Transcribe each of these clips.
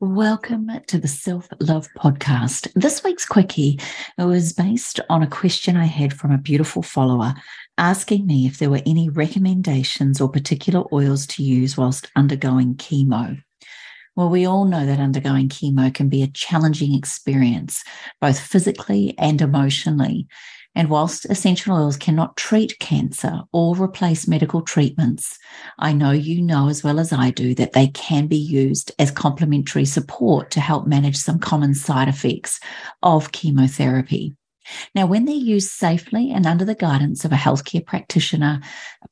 Welcome to the Self Love Podcast. This week's quickie was based on a question I had from a beautiful follower asking me if there were any recommendations or particular oils to use whilst undergoing chemo. Well, we all know that undergoing chemo can be a challenging experience, both physically and emotionally. And whilst essential oils cannot treat cancer or replace medical treatments, I know you know as well as I do that they can be used as complementary support to help manage some common side effects of chemotherapy. Now, when they're used safely and under the guidance of a healthcare practitioner,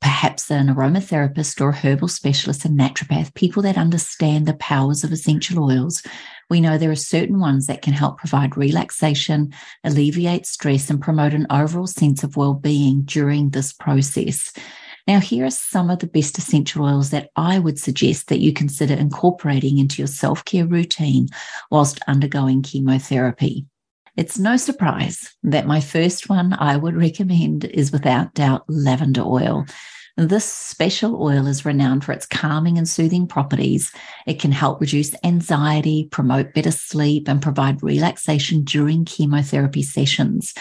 perhaps an aromatherapist or a herbal specialist and naturopath, people that understand the powers of essential oils, we know there are certain ones that can help provide relaxation, alleviate stress, and promote an overall sense of well being during this process. Now, here are some of the best essential oils that I would suggest that you consider incorporating into your self care routine whilst undergoing chemotherapy. It's no surprise that my first one I would recommend is without doubt lavender oil. This special oil is renowned for its calming and soothing properties. It can help reduce anxiety, promote better sleep, and provide relaxation during chemotherapy sessions.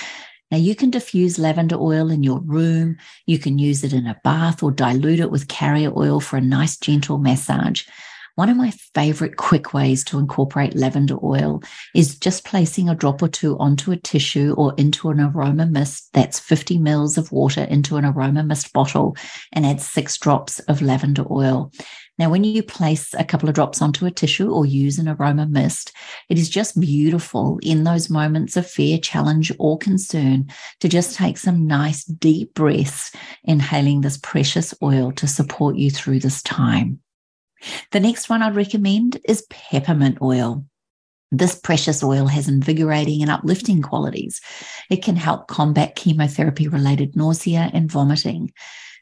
Now, you can diffuse lavender oil in your room. You can use it in a bath or dilute it with carrier oil for a nice, gentle massage. One of my favorite quick ways to incorporate lavender oil is just placing a drop or two onto a tissue or into an aroma mist. That's 50 mils of water into an aroma mist bottle and add six drops of lavender oil. Now, when you place a couple of drops onto a tissue or use an aroma mist, it is just beautiful in those moments of fear, challenge, or concern to just take some nice deep breaths, inhaling this precious oil to support you through this time. The next one I'd recommend is peppermint oil. This precious oil has invigorating and uplifting qualities. It can help combat chemotherapy related nausea and vomiting.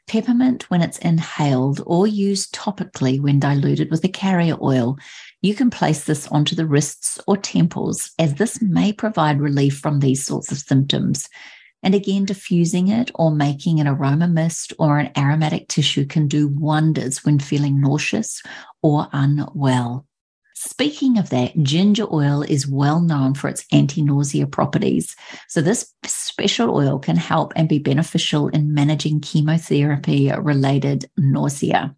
Peppermint, when it's inhaled or used topically when diluted with a carrier oil, you can place this onto the wrists or temples, as this may provide relief from these sorts of symptoms. And again, diffusing it or making an aroma mist or an aromatic tissue can do wonders when feeling nauseous or unwell. Speaking of that, ginger oil is well known for its anti nausea properties. So, this special oil can help and be beneficial in managing chemotherapy related nausea.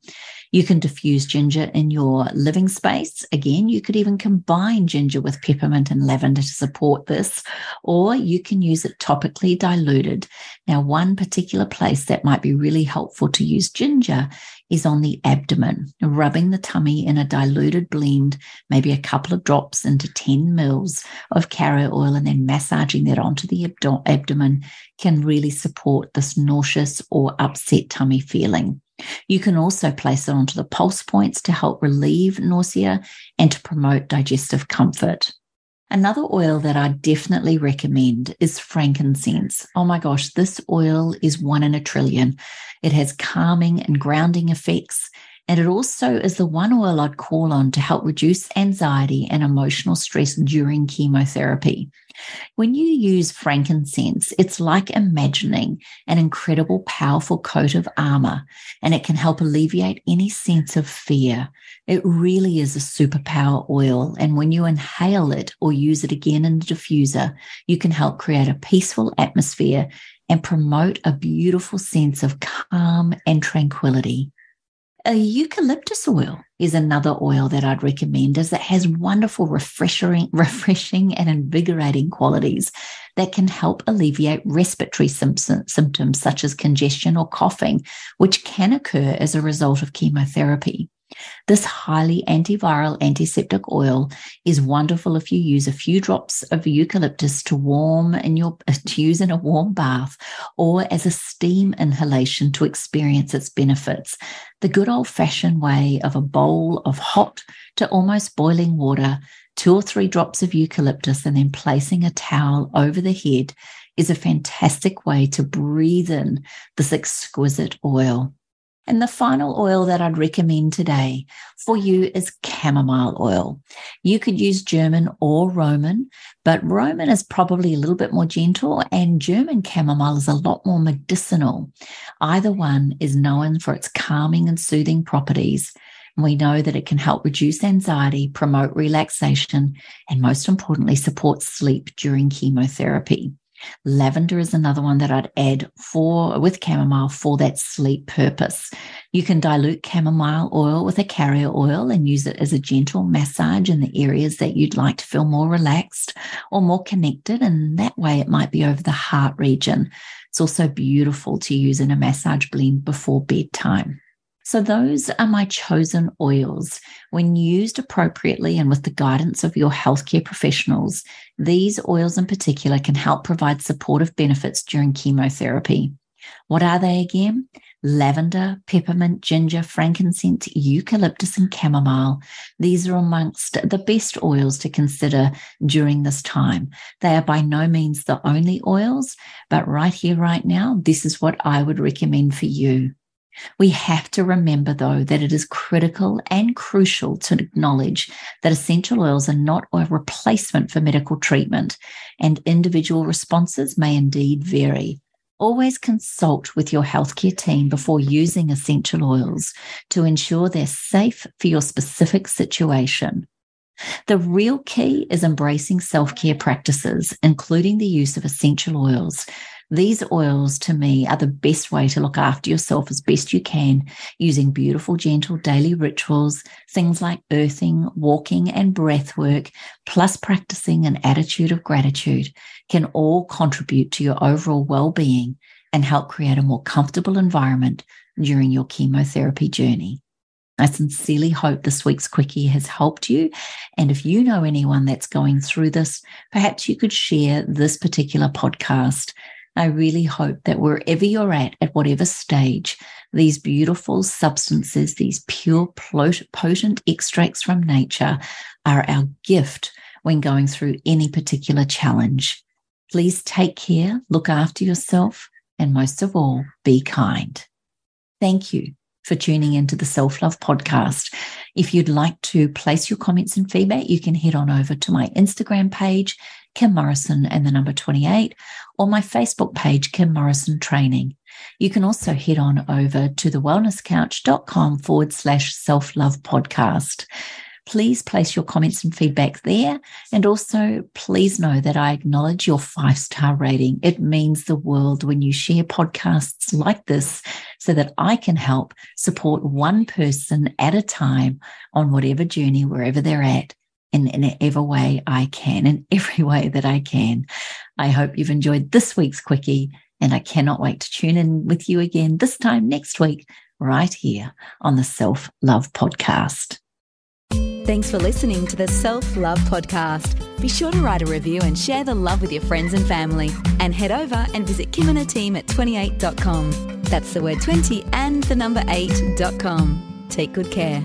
You can diffuse ginger in your living space. Again, you could even combine ginger with peppermint and lavender to support this, or you can use it topically diluted. Now, one particular place that might be really helpful to use ginger is on the abdomen, rubbing the tummy in a diluted blend, maybe a couple of drops into 10 mils of carrier oil, and then massaging that onto the abdomen can really support this nauseous or upset tummy feeling. You can also place it onto the pulse points to help relieve nausea and to promote digestive comfort. Another oil that I definitely recommend is frankincense. Oh my gosh, this oil is one in a trillion. It has calming and grounding effects. And it also is the one oil I'd call on to help reduce anxiety and emotional stress during chemotherapy. When you use frankincense, it's like imagining an incredible, powerful coat of armor, and it can help alleviate any sense of fear. It really is a superpower oil. And when you inhale it or use it again in the diffuser, you can help create a peaceful atmosphere and promote a beautiful sense of calm and tranquility. A eucalyptus oil is another oil that I'd recommend as it has wonderful refreshing, refreshing and invigorating qualities that can help alleviate respiratory symptoms such as congestion or coughing, which can occur as a result of chemotherapy. This highly antiviral antiseptic oil is wonderful if you use a few drops of eucalyptus to warm in your to use in a warm bath or as a steam inhalation to experience its benefits. The good old-fashioned way of a bowl of hot to almost boiling water, two or three drops of eucalyptus and then placing a towel over the head is a fantastic way to breathe in this exquisite oil. And the final oil that I'd recommend today for you is chamomile oil. You could use German or Roman, but Roman is probably a little bit more gentle and German chamomile is a lot more medicinal. Either one is known for its calming and soothing properties. We know that it can help reduce anxiety, promote relaxation, and most importantly, support sleep during chemotherapy. Lavender is another one that I'd add for with chamomile for that sleep purpose. You can dilute chamomile oil with a carrier oil and use it as a gentle massage in the areas that you'd like to feel more relaxed or more connected. And that way it might be over the heart region. It's also beautiful to use in a massage blend before bedtime. So, those are my chosen oils. When used appropriately and with the guidance of your healthcare professionals, these oils in particular can help provide supportive benefits during chemotherapy. What are they again? Lavender, peppermint, ginger, frankincense, eucalyptus, and chamomile. These are amongst the best oils to consider during this time. They are by no means the only oils, but right here, right now, this is what I would recommend for you. We have to remember, though, that it is critical and crucial to acknowledge that essential oils are not a replacement for medical treatment, and individual responses may indeed vary. Always consult with your healthcare team before using essential oils to ensure they're safe for your specific situation. The real key is embracing self care practices, including the use of essential oils, these oils to me are the best way to look after yourself as best you can using beautiful, gentle daily rituals, things like earthing, walking, and breath work, plus practicing an attitude of gratitude can all contribute to your overall well being and help create a more comfortable environment during your chemotherapy journey. I sincerely hope this week's quickie has helped you. And if you know anyone that's going through this, perhaps you could share this particular podcast I really hope that wherever you're at, at whatever stage, these beautiful substances, these pure, potent extracts from nature are our gift when going through any particular challenge. Please take care, look after yourself, and most of all, be kind. Thank you for tuning into the Self Love Podcast. If you'd like to place your comments and feedback, you can head on over to my Instagram page Kim Morrison and the number 28, or my Facebook page, Kim Morrison Training. You can also head on over to the wellnesscouch.com forward slash self love podcast. Please place your comments and feedback there. And also, please know that I acknowledge your five star rating. It means the world when you share podcasts like this so that I can help support one person at a time on whatever journey, wherever they're at in whatever way I can, in every way that I can. I hope you've enjoyed this week's quickie, and I cannot wait to tune in with you again this time next week, right here on the Self Love Podcast. Thanks for listening to the Self Love Podcast. Be sure to write a review and share the love with your friends and family. And head over and visit Kim and her team at twenty8.com. That's the word 20 and the number 8.com. Take good care.